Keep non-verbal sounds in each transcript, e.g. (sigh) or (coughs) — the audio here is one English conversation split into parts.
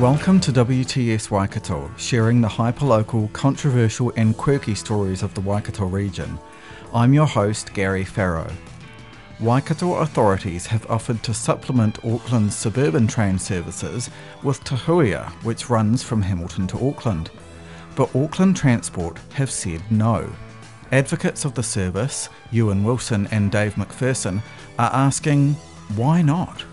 Welcome to WTS Waikato, sharing the hyperlocal, controversial, and quirky stories of the Waikato region. I'm your host, Gary Farrow. Waikato authorities have offered to supplement Auckland's suburban train services with Te Huia, which runs from Hamilton to Auckland. But Auckland Transport have said no. Advocates of the service, Ewan Wilson and Dave McPherson, are asking why not?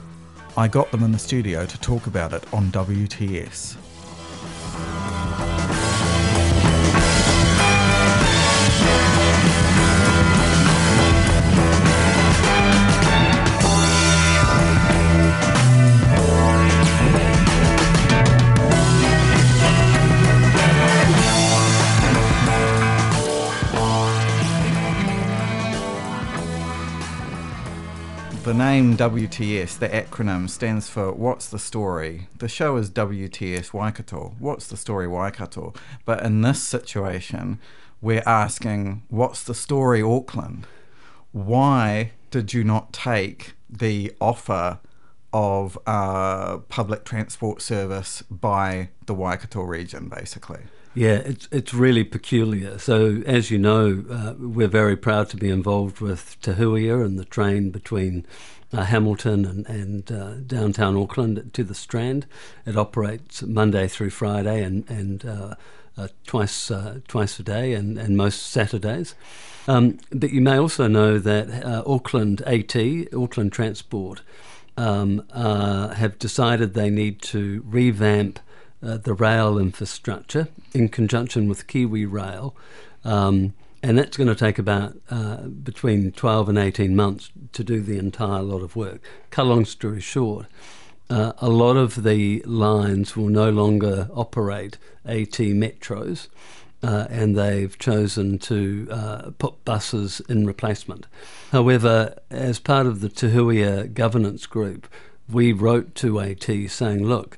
I got them in the studio to talk about it on WTS. The name WTS, the acronym, stands for What's the Story? The show is WTS Waikato. What's the story Waikato? But in this situation, we're asking, What's the story Auckland? Why did you not take the offer of uh, public transport service by the Waikato region, basically? Yeah, it's it's really peculiar. So, as you know, uh, we're very proud to be involved with Te Huia and the train between uh, Hamilton and, and uh, downtown Auckland to the Strand. It operates Monday through Friday and and uh, uh, twice uh, twice a day and, and most Saturdays. Um, but you may also know that Auckland AT, Auckland Transport, um, have decided they need to revamp uh, the rail infrastructure in conjunction with Kiwi Rail. Um, and that's going to take about uh, between 12 and 18 months to do the entire lot of work. Cut long story short, uh, a lot of the lines will no longer operate AT metros, uh, and they've chosen to uh, put buses in replacement. However, as part of the Te Huia governance group, we wrote to AT saying, look,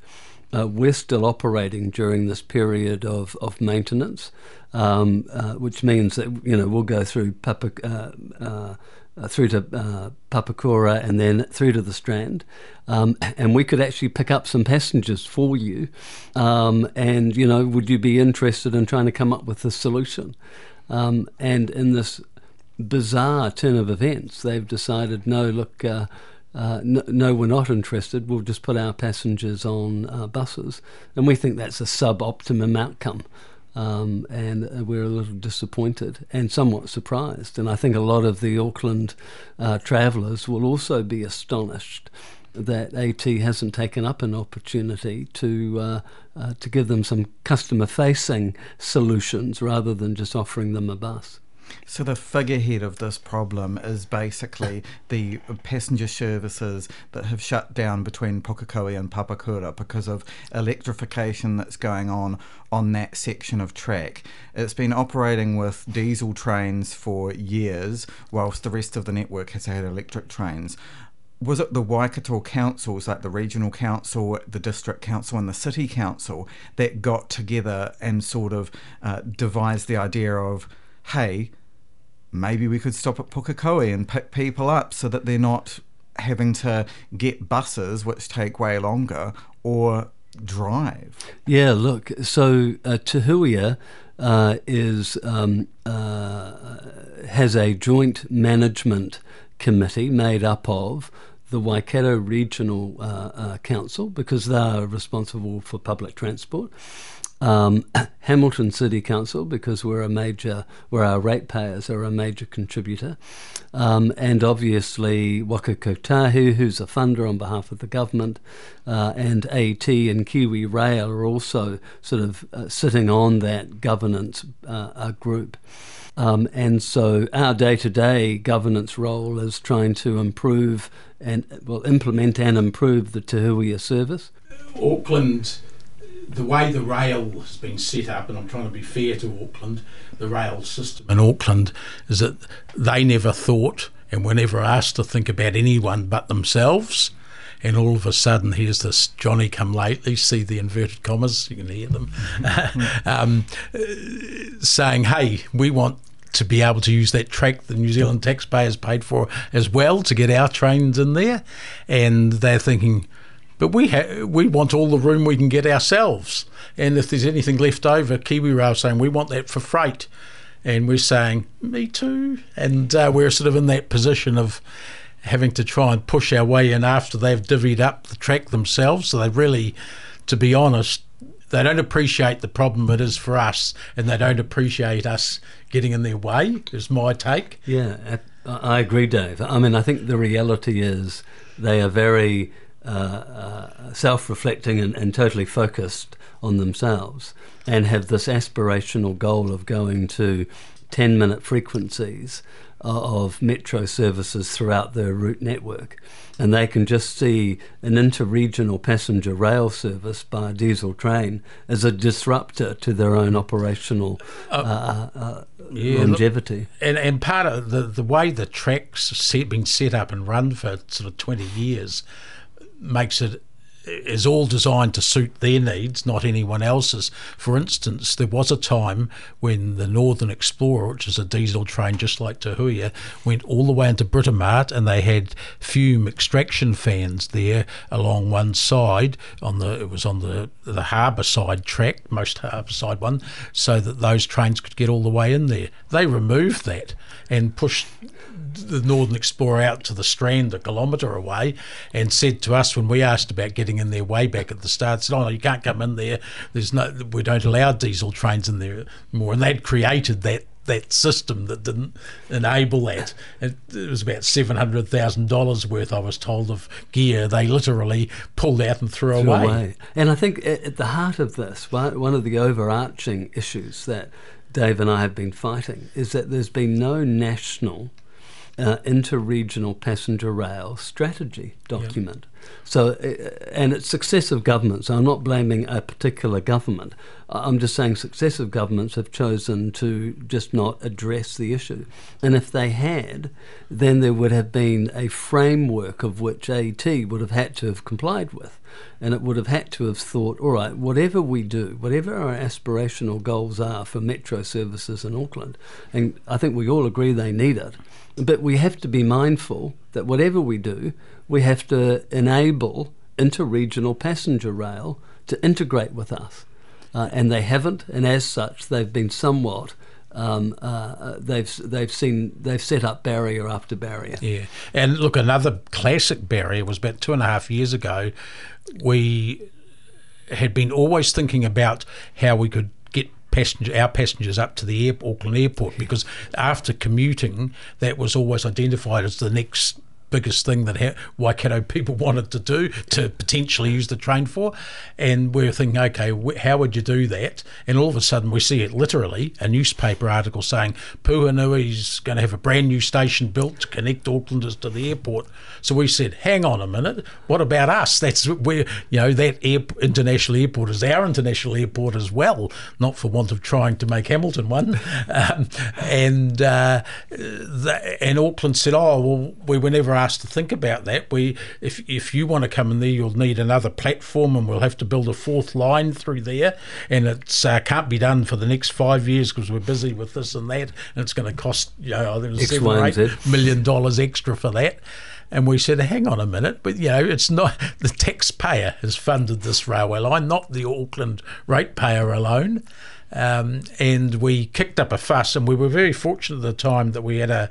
uh, we're still operating during this period of, of maintenance, um, uh, which means that you know we'll go through Papa, uh, uh, uh through to uh, Papakura and then through to the Strand, um, (clears throat) and we could actually pick up some passengers for you. Um, and you know, would you be interested in trying to come up with a solution? Um, and in this bizarre turn of events, they've decided, no, look uh, no, no, we're not interested. We'll just put our passengers on uh, buses, and we think that's a sub-optimum outcome. Um, and uh, we're a little disappointed and somewhat surprised. And I think a lot of the Auckland uh, travellers will also be astonished that AT hasn't taken up an opportunity to uh, uh, to give them some customer-facing solutions rather than just offering them a bus. So the figurehead of this problem is basically (laughs) the passenger services that have shut down between Pukekohe and Papakura because of electrification that's going on on that section of track. It's been operating with diesel trains for years, whilst the rest of the network has had electric trains was it the Waikato councils, like the regional council, the district council, and the city council, that got together and sort of uh, devised the idea of hey, maybe we could stop at Pukekohe and pick people up so that they're not having to get buses, which take way longer, or drive. Yeah, look, so uh, Te Huia uh, is um, uh, has a joint management committee made up of the Waikato Regional uh, uh, Council because they are responsible for public transport Um, (coughs) Hamilton City Council, because we're a major, where our ratepayers are a major contributor, um, and obviously Waka Kotahi, who's a funder on behalf of the government, uh, and AT and Kiwi Rail are also sort of uh, sitting on that governance uh, group. Um, and so our day to day governance role is trying to improve and, well, implement and improve the Te Huia service. Auckland the way the rail has been set up, and I'm trying to be fair to Auckland, the rail system in Auckland is that they never thought and were never asked to think about anyone but themselves. And all of a sudden, here's this Johnny come lately, see the inverted commas, you can hear them, (laughs) um, saying, hey, we want to be able to use that track the New Zealand taxpayers paid for as well to get our trains in there. And they're thinking, but we ha- we want all the room we can get ourselves. And if there's anything left over, Kiwi Rail saying we want that for freight, and we're saying me too. And uh, we're sort of in that position of having to try and push our way in after they've divvied up the track themselves. So they really, to be honest, they don't appreciate the problem it is for us, and they don't appreciate us getting in their way. Is my take. Yeah, I agree, Dave. I mean, I think the reality is they are very uh, uh, self-reflecting and, and, totally focused on themselves, and have this aspirational goal of going to 10-minute frequencies of metro services throughout their route network. And they can just see an interregional passenger rail service by a diesel train as a disruptor to their own operational uh, uh, uh, yeah, longevity. Look, and, and part of the, the way the track's set, been set up and run for sort of 20 years makes it is all designed to suit their needs, not anyone else's. For instance, there was a time when the Northern Explorer, which is a diesel train just like Te Huia, went all the way into Britomart and they had fume extraction fans there along one side on the it was on the the harbour side track, most harbour side one, so that those trains could get all the way in there. They removed that and pushed the Northern Explorer out to the Strand a kilometre away and said to us when we asked about getting in there way back at the start, said, "Oh, no, you can't come in there. There's no, we don't allow diesel trains in there more." And they'd created that that system that didn't enable that. It, it was about seven hundred thousand dollars worth, I was told, of gear they literally pulled out and threw, threw away. away. And I think at the heart of this, one of the overarching issues that Dave and I have been fighting is that there's been no national uh, interregional passenger rail strategy document. So, uh, and it's successive governments. I'm not blaming a particular government. I'm just saying successive governments have chosen to just not address the issue. And if they had, then there would have been a framework of which AT would have had to have complied with. And it would have had to have thought, all right, whatever we do, whatever our aspirational goals are for metro services in Auckland, and I think we all agree they need it but we have to be mindful that whatever we do, we have to enable interregional passenger rail to integrate with us. Uh, and they haven't, and as such, they've been somewhat. Um, uh, they've they've seen they've set up barrier after barrier. Yeah, and look, another classic barrier was about two and a half years ago. We had been always thinking about how we could get passenger our passengers up to the air, Auckland airport because after commuting, that was always identified as the next biggest thing that ha- Waikato people (laughs) wanted to do to potentially use the train for. And we are thinking, okay, wh- how would you do that? And all of a sudden, we see it literally a newspaper article saying Puhinui's going to have a brand new station built to connect Aucklanders to the airport. So we said, hang on a minute, what about us? (laughs) That's where, you know, that air- international airport is our international airport as well, not for want of trying to make Hamilton one. (laughs) um, and, uh, the, and Auckland said, oh, well, we were never asked to think about that. We, if if you want to come in there, you'll need another platform, and we'll have to build a fourth line through there, and it uh, can't be done for the next five years because we're busy with this and that, and it's going to cost you know I think it was seven or eight million dollars extra for that. And we said, hang on a minute, but you know, it's not (laughs) the taxpayer has funded this railway line, not the Auckland ratepayer alone. Um, and we kicked up a fuss, and we were very fortunate at the time that we had a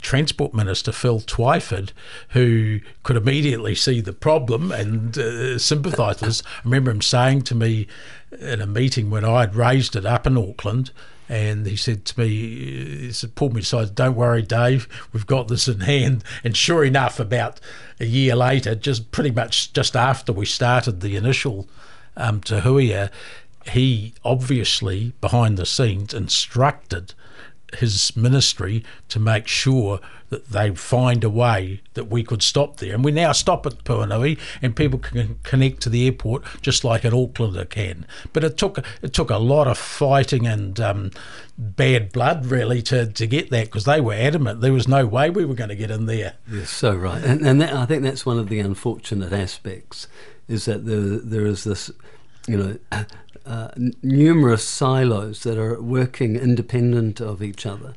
Transport Minister Phil Twyford, who could immediately see the problem and uh, sympathise with us. I remember him saying to me in a meeting when I had raised it up in Auckland, and he said to me, he said, pulled me aside, don't worry, Dave, we've got this in hand. And sure enough, about a year later, just pretty much just after we started the initial um, Te Huia, he obviously, behind the scenes, instructed his ministry to make sure that they find a way that we could stop there. And we now stop at Puhinui and people can connect to the airport just like an Aucklander can. But it took it took a lot of fighting and um, bad blood really to, to get that because they were adamant there was no way we were going to get in there. You're so right. And, and that, I think that's one of the unfortunate aspects is that there, there is this, you know, uh, n- numerous silos that are working independent of each other.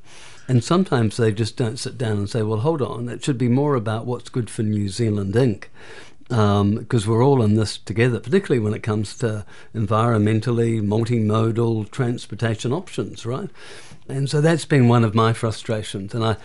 And sometimes they just don't sit down and say, well, hold on, it should be more about what's good for New Zealand Inc. Because um, we're all in this together, particularly when it comes to environmentally multimodal transportation options, right? And so that's been one of my frustrations. And I,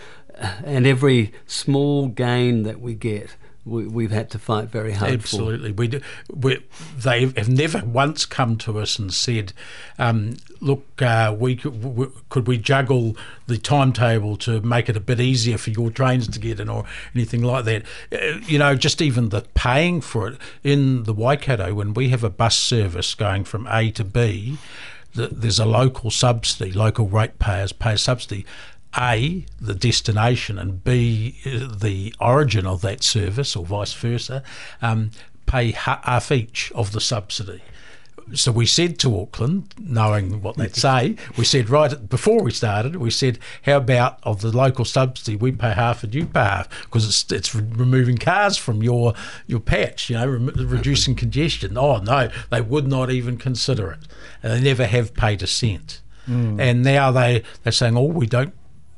and every small gain that we get we, have had to fight very hard. Absolutely, we, do, we they have never once come to us and said, um, "Look, uh, we, could, we, could we juggle the timetable to make it a bit easier for your trains to get in, or anything like that." Uh, you know, just even the paying for it in the Waikato when we have a bus service going from A to B there's a local subsidy, local ratepayers pay a subsidy. A, the destination, and B, the origin of that service, or vice versa, um, pay half each of the subsidy. So we said to Auckland, knowing what they'd (laughs) say, we said right before we started, we said, how about of the local subsidy, we pay half and you pay half because it's it's removing cars from your your patch, you know, re- reducing congestion. Oh no, they would not even consider it, and they never have paid a cent. Mm. And now they they're saying, oh, we don't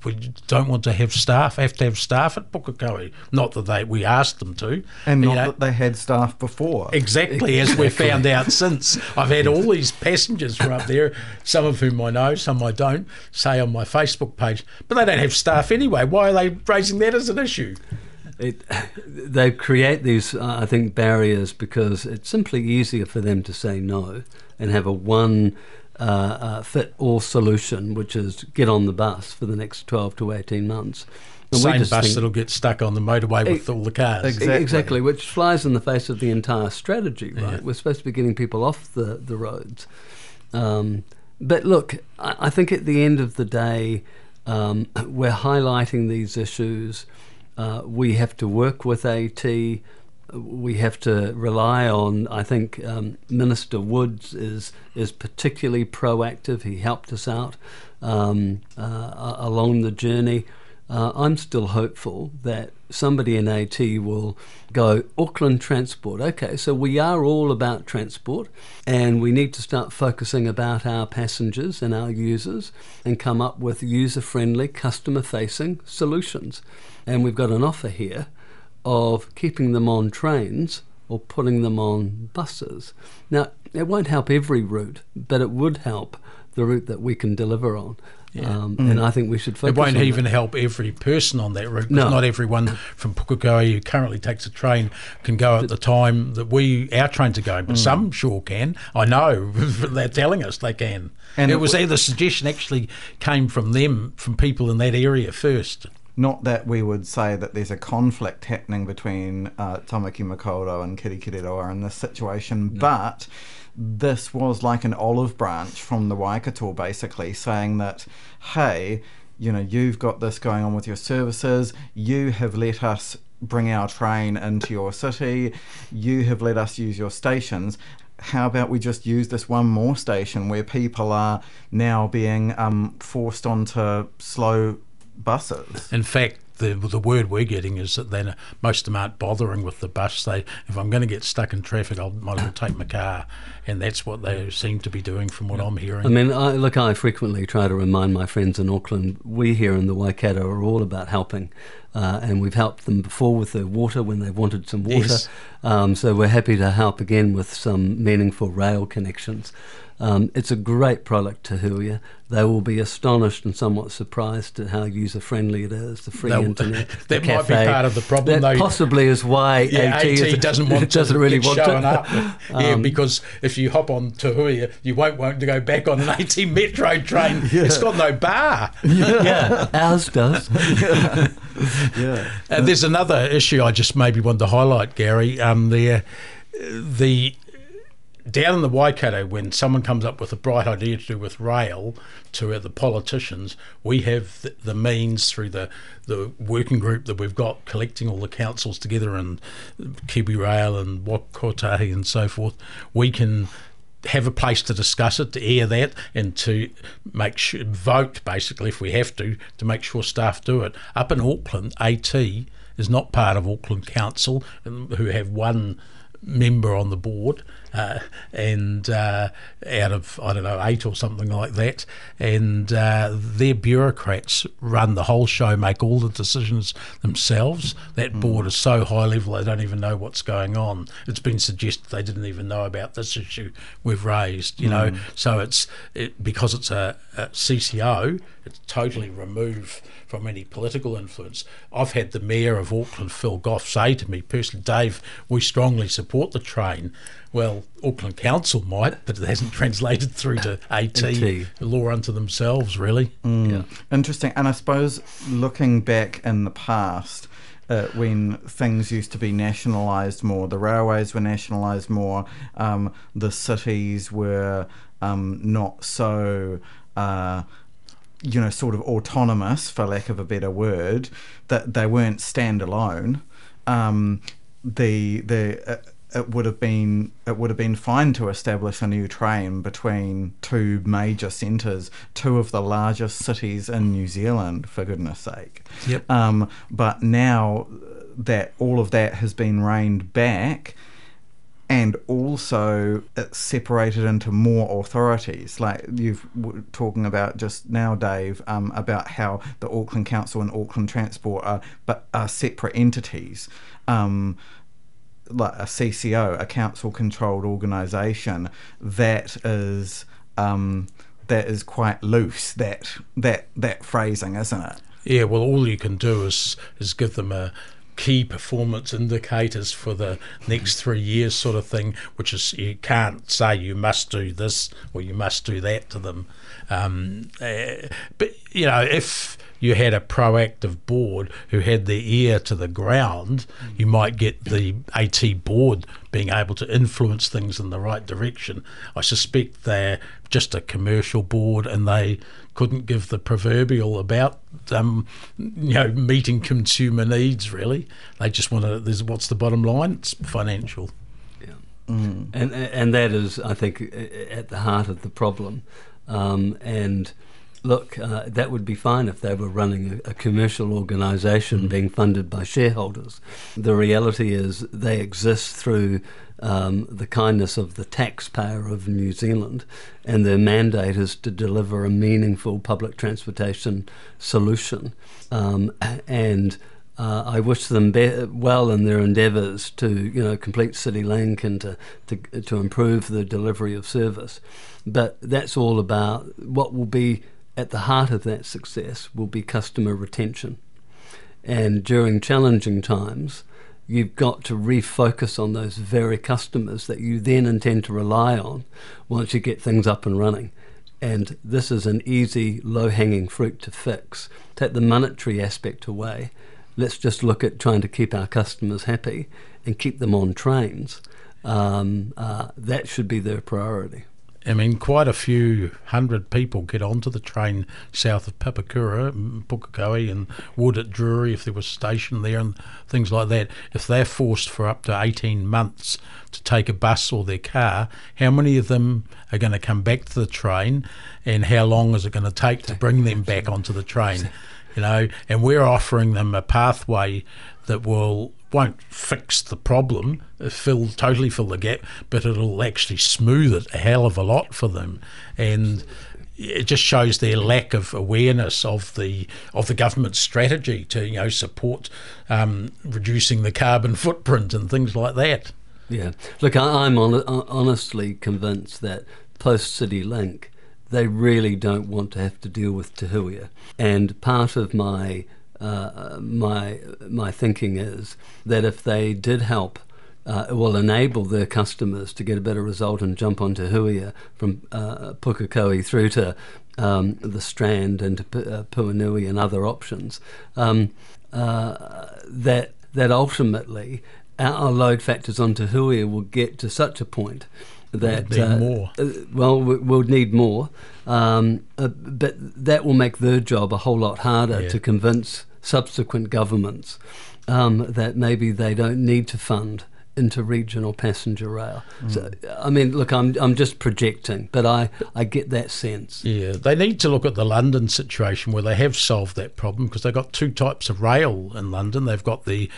we don't want to have staff, have to have staff at Pukekohe. Not that they we asked them to. And not know. that they had staff before. Exactly, as we've found out since. I've had all these passengers from up there, some of whom I know, some I don't, say on my Facebook page, but they don't have staff anyway. Why are they raising that as an issue? It, they create these, uh, I think, barriers because it's simply easier for them to say no and have a one uh, uh, fit all solution, which is get on the bus for the next 12 to 18 months. And Same bus think, that'll get stuck on the motorway with all the cars. Exactly. exactly, which flies in the face of the entire strategy, right? Yeah. We're supposed to be getting people off the, the roads. Um, but look, I, I, think at the end of the day, um, we're highlighting these issues. Uh, we have to work with AT we have to rely on. I think um, Minister Woods is is particularly proactive. He helped us out um, uh, along the journey. Uh, I'm still hopeful that somebody in AT will go Auckland Transport. Okay, so we are all about transport, and we need to start focusing about our passengers and our users, and come up with user-friendly, customer-facing solutions. And we've got an offer here of keeping them on trains or putting them on buses. Now, it won't help every route, but it would help the route that we can deliver on. Yeah. Um, mm. And I think we should focus. It won't even that. help every person on that route. No. Not everyone from Pukekohe who currently takes a train can go at the time that we our trains are going, but mm. some sure can. I know (laughs) they're telling us they can. And it, it was w- the suggestion actually came from them, from people in that area first. Not that we would say that there's a conflict happening between uh, Tamaki Makaurau and Kirikiriroa in this situation, no. but this was like an olive branch from the Waikato basically saying that, hey, you know, you've got this going on with your services, you have let us bring our train into your city, you have let us use your stations. How about we just use this one more station where people are now being um, forced onto slow buses. In fact, the the word we're getting is that then most of them aren't bothering with the bus. They, if I'm going to get stuck in traffic, I might as well take my car, and that's what they seem to be doing, from what I'm hearing. I mean, I, look, I frequently try to remind my friends in Auckland. We here in the Waikato are all about helping. Uh, and we've helped them before with the water when they wanted some water. Yes. Um, so we're happy to help again with some meaningful rail connections. Um, it's a great product Te Huia. They will be astonished and somewhat surprised at how user friendly it is. The free They'll- internet, (laughs) the that might be part of the problem, That though. possibly is why Yeah, AT, is- doesn't want (laughs) doesn't really get want showing to. up. (laughs) yeah, because if you hop on to Huia, you won't want to go back on an AT metro train. It's got no bar. yeah, ours does. Yeah. Uh, there's another issue I just maybe want to highlight, Gary. Um, the the down in the Waikato, when someone comes up with a bright idea to do with rail to the politicians, we have the, the means through the the working group that we've got collecting all the councils together and Kiwi Rail and Waka Kotahi and so forth. We can have a place to discuss it, to air that, and to make sure vote basically if we have to to make sure staff do it. Up in Auckland, AT is not part of Auckland Council, who have one member on the board, uh, and uh, out of I don't know eight or something like that, and uh, their bureaucrats run the whole show, make all the decisions themselves. That board is so high level they don't even know what's going on. It's been suggested they didn't even know about this issue we've raised. You know, so it's it, because it's a, a CCO, it's totally removed from any political influence. I've had the mayor of Auckland, Phil Goff, say to me personally, Dave, we strongly support the train. Well, Auckland Council might, but it hasn't (laughs) translated through to (laughs) AT, AT. law unto themselves, really. Yeah. Interesting. And I suppose looking back in the past, uh, when things used to be nationalised more, the railways were nationalised more, um, the cities were um, not so. Uh, you know, sort of autonomous, for lack of a better word, that they weren't standalone. Um, the the uh, it would have been it would have been fine to establish a new train between two major centres, two of the largest cities in New Zealand, for goodness sake. Yep. Um, but now that all of that has been reined back, and also it's separated into more authorities. Like you've w- talking about just now, Dave, um, about how the Auckland Council and Auckland Transport are but are separate entities. Um, like a CCO, a council-controlled organisation, that is um, that is quite loose. That that that phrasing, isn't it? Yeah, well, all you can do is is give them a key performance indicators for the next three years, sort of thing. Which is you can't say you must do this or you must do that to them. Um, uh, but you know, if you had a proactive board who had their ear to the ground, you might get the AT board being able to influence things in the right direction. I suspect they're just a commercial board and they couldn't give the proverbial about um, you know meeting consumer needs really. They just want to there's what's the bottom line? It's financial. Yeah, and and that is, I think, at the heart of the problem. Um, and look, uh, that would be fine if they were running a, a commercial organisation being funded by shareholders. The reality is they exist through um, the kindness of the taxpayer of New Zealand, and their mandate is to deliver a meaningful public transportation solution. Um, and uh, I wish them be- well in their endeavours to, you know, complete City Link and to, to to improve the delivery of service. But that's all about what will be at the heart of that success will be customer retention. And during challenging times, you've got to refocus on those very customers that you then intend to rely on once you get things up and running. And this is an easy, low hanging fruit to fix. Take the monetary aspect away. Let's just look at trying to keep our customers happy and keep them on trains. Um, uh, that should be their priority. I mean, quite a few hundred people get onto the train south of Papakura, Pukekohe, and would at Drury if there was a station there and things like that. If they're forced for up to 18 months to take a bus or their car, how many of them are going to come back to the train and how long is it going to take to bring them back onto the train? (laughs) You know, and we're offering them a pathway that will won't fix the problem, uh, fill totally fill the gap, but it'll actually smooth it a hell of a lot for them, and it just shows their lack of awareness of the of the government strategy to you know support um, reducing the carbon (laughs) footprint and things like that. Yeah. Look, I, I'm on, honestly convinced that post City Link, they really don't want to have to deal with Te Huia. And part of my uh, my my thinking is that if they did help, uh, it will enable their customers to get a better result and jump onto Huia from uh, Pukekohe through to um, the Strand and to Pu- uh, Puhinui and other options. Um, uh, that that ultimately our load factors onto Huia will get to such a point that uh, more. uh, well, we- we'll need more, um, uh, but that will make their job a whole lot harder Yeah. to convince subsequent governments um, that maybe they don't need to fund interregional passenger rail. So, I mean, look, I'm I'm just projecting, but I I get that sense. Yeah, they need to look at the London situation where they have solved that problem because they've got two types of rail in London. They've got the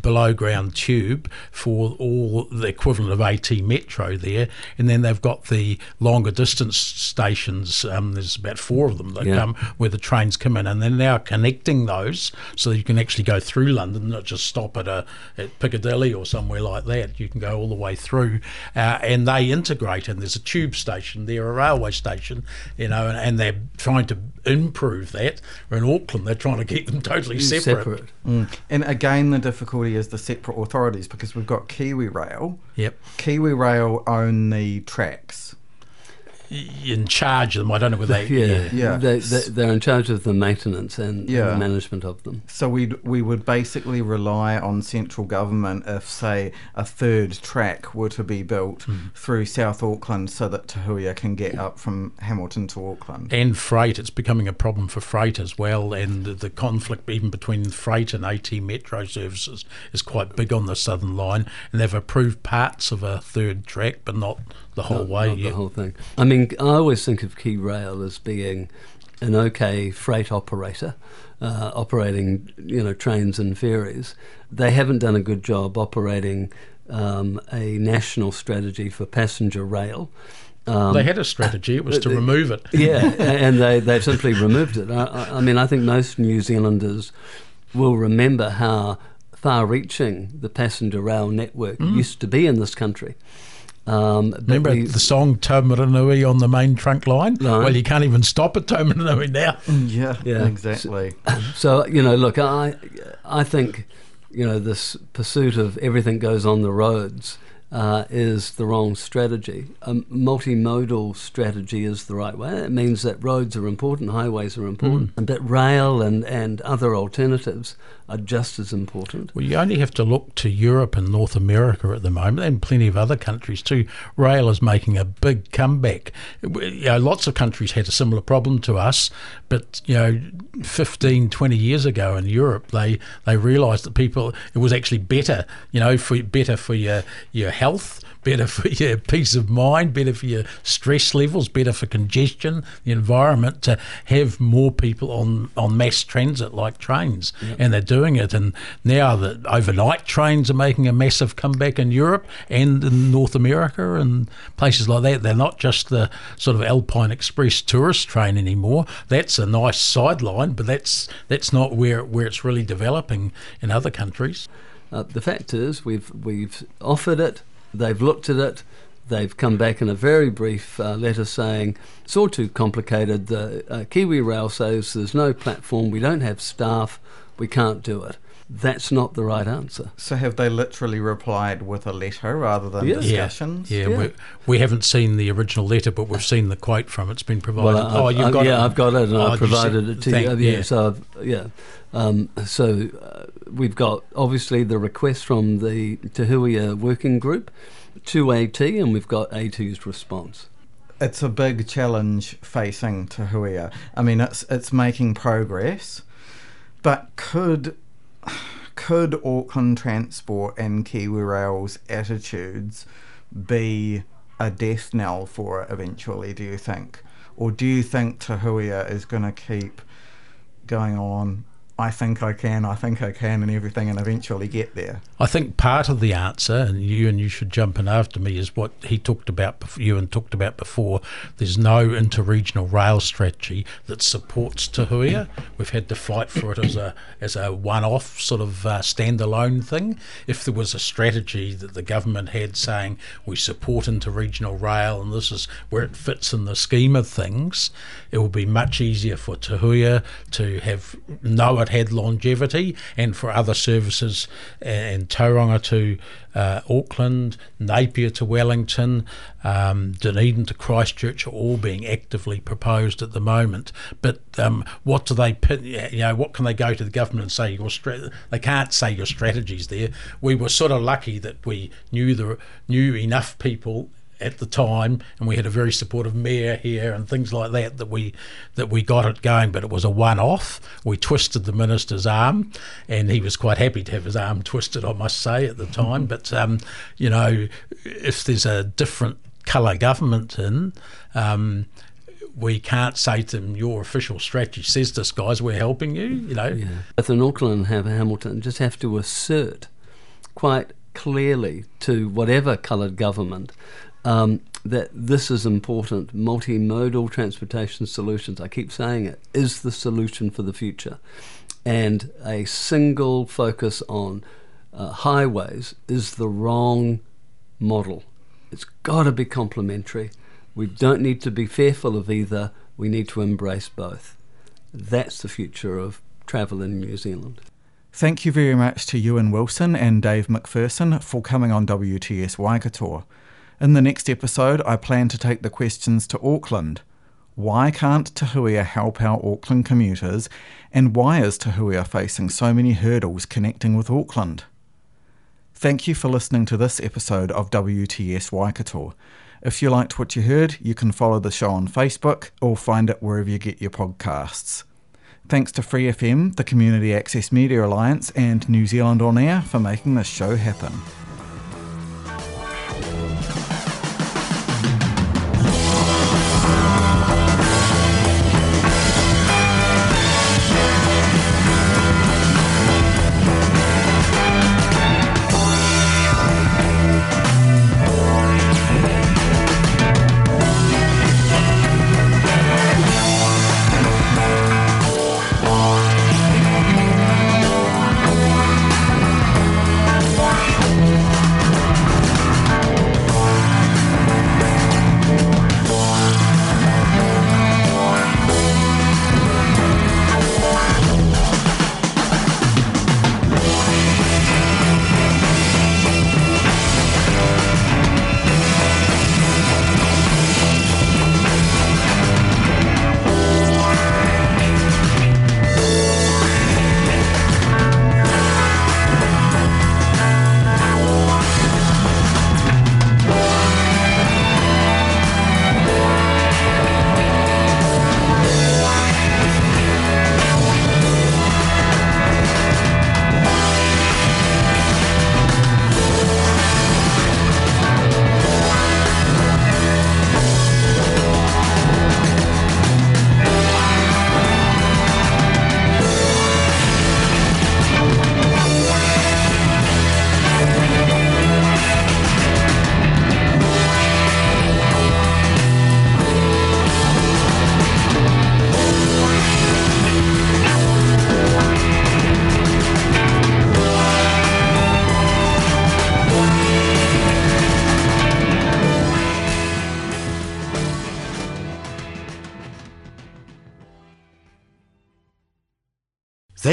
below ground tube for all the equivalent of AT Metro there, and then they've got the longer distance stations. Um, there's about four of them that Yeah. come where the trains come in, and they're now connecting those so that you can actually go through London, not just stop at a at Piccadilly or somewhere like that. You can go all the way through, uh, and they integrate. And there's a tube station there, a railway station, you know, and, and they're trying to improve that. Or In Auckland, they're trying to keep them totally separate. Mm. And again, the difficulty is the separate authorities because we've got Kiwi Rail. Yep, Kiwi Rail own the tracks. In charge of them. I don't know whether they. (laughs) Yeah, Yeah. They, they, they're in charge of the maintenance and Yeah. the management of them. So we we would basically rely on central government if, say, a third track were to be built Hmm. through South Auckland, so that Te Huia can get up from Hamilton to Auckland. and freight. It's becoming a problem for freight as well, and the, the conflict even between freight and AT Metro services is quite big on the Southern Line, and they've approved parts of a third track, but not the whole Not- way not yet. the whole thing. I mean, I always think of Kiwi Rail as being an okay freight operator, uh, operating you know trains and ferries. They haven't done a good job operating um, a national strategy for passenger rail. Um, they had a strategy; it was to the- remove it. yeah, (laughs) and they they've simply removed it. I, I- I mean, I think most New Zealanders will remember how far-reaching the passenger rail network used to be in this country. Um, Remember we- the song Taumarunui on the main trunk line? Line. Well, you can't even stop at Taumarunui now. (laughs) Yeah, Yeah. exactly. So you know, look, I I think you know this pursuit of everything goes on the roads uh, is the wrong strategy. A multimodal strategy is the right way. It means that roads are important, highways are important, and that rail and and other alternatives are just as important. Well, you only have to look to Europe and North America at the moment, and plenty of other countries too. Rail is making a big comeback. You know, lots of countries had a similar problem to us, but you know, 15, 20 years ago in Europe, they they realised that people it was actually better, you know, for better for your your health. Better for your (laughs) peace of mind, better for your stress levels, better for congestion, the environment to have more people on, on mass transit like trains. And they're doing it. And now the overnight trains are making a massive comeback in Europe and in North America and places like that. They're not just the sort of Alpine Express tourist train anymore. That's a nice sideline, but that's that's not where where it's really developing in other countries. Uh, the fact is, we've we've offered it. They've looked at it. They've come back in a very brief uh, letter saying it's all too complicated. The uh, Kiwi Rail says there's no platform. We don't have staff. We can't do it. That's not the right answer. So have they literally replied with a letter rather than Yeah. discussions? Yeah, Yeah. We, we haven't seen the original letter, but we've seen the quote from it. It's been provided. Well, I- oh, you've I- got yeah, it. I've got it, and Oh, I you provided it to thank- you. Yeah, yeah. so I've, yeah. Um, so uh, we've got obviously the request from the Te Huia working group to AT, and we've got AT's response. It's a big challenge facing Te Huia. I mean, it's it's making progress, but could could Auckland Transport and Kiwi Rail's attitudes be a death knell for it eventually? Do you think, or do you think Te Huia is going to keep going on I think I can, I think I can, and everything, and eventually get there. I think part of the answer, and you and you should jump in after me, is what he talked about. You and talked about before. There's no interregional rail strategy that supports Te Huia. We've had to fight for it as a as a one-off sort of uh, standalone thing. If there was a strategy that the government had saying we support interregional rail and this is where it fits in the scheme of things, it would be much easier for Te Huia to have know it had longevity and for other services and Tauranga to uh, Auckland, Napier to Wellington, um, Dunedin to Christchurch are all being actively proposed at the moment. But um, what do they, you know, what can they go to the government and say? Your stra- they can't say your strategy's there. We were sort of lucky that we knew the knew enough people at the time, and we had a very supportive mayor here and things like that that we that we got it going. But it was a one-off. We twisted the minister's arm, and he was quite happy to have his arm twisted, I must say, at the time. Mm-hmm. But um, you know, if there's a different colour government in. Um, we can't say to them, your official strategy says this, guys, we're helping you, you know. Yeah. Both in Auckland and Hamilton just have to assert quite clearly to whatever coloured government um, that this is important. Multimodal transportation solutions, I keep saying it, is the solution for the future. And a single focus on uh, highways is the wrong model. It's got to be complementary. We don't need to be fearful of either, we need to embrace both. That's the future of travel in New Zealand. Thank you very much to Ewan Wilson and Dave McPherson for coming on WTS Waikato. In the next episode, I plan to take the questions to Auckland. Why can't Te Huia help our Auckland commuters, and why is Te Huia facing so many hurdles connecting with Auckland? Thank you for listening to this episode of WTS Waikato. If you liked what you heard, you can follow the show on Facebook or find it wherever you get your podcasts. Thanks to Free FM, the Community Access Media Alliance, and New Zealand On Air for making this show happen.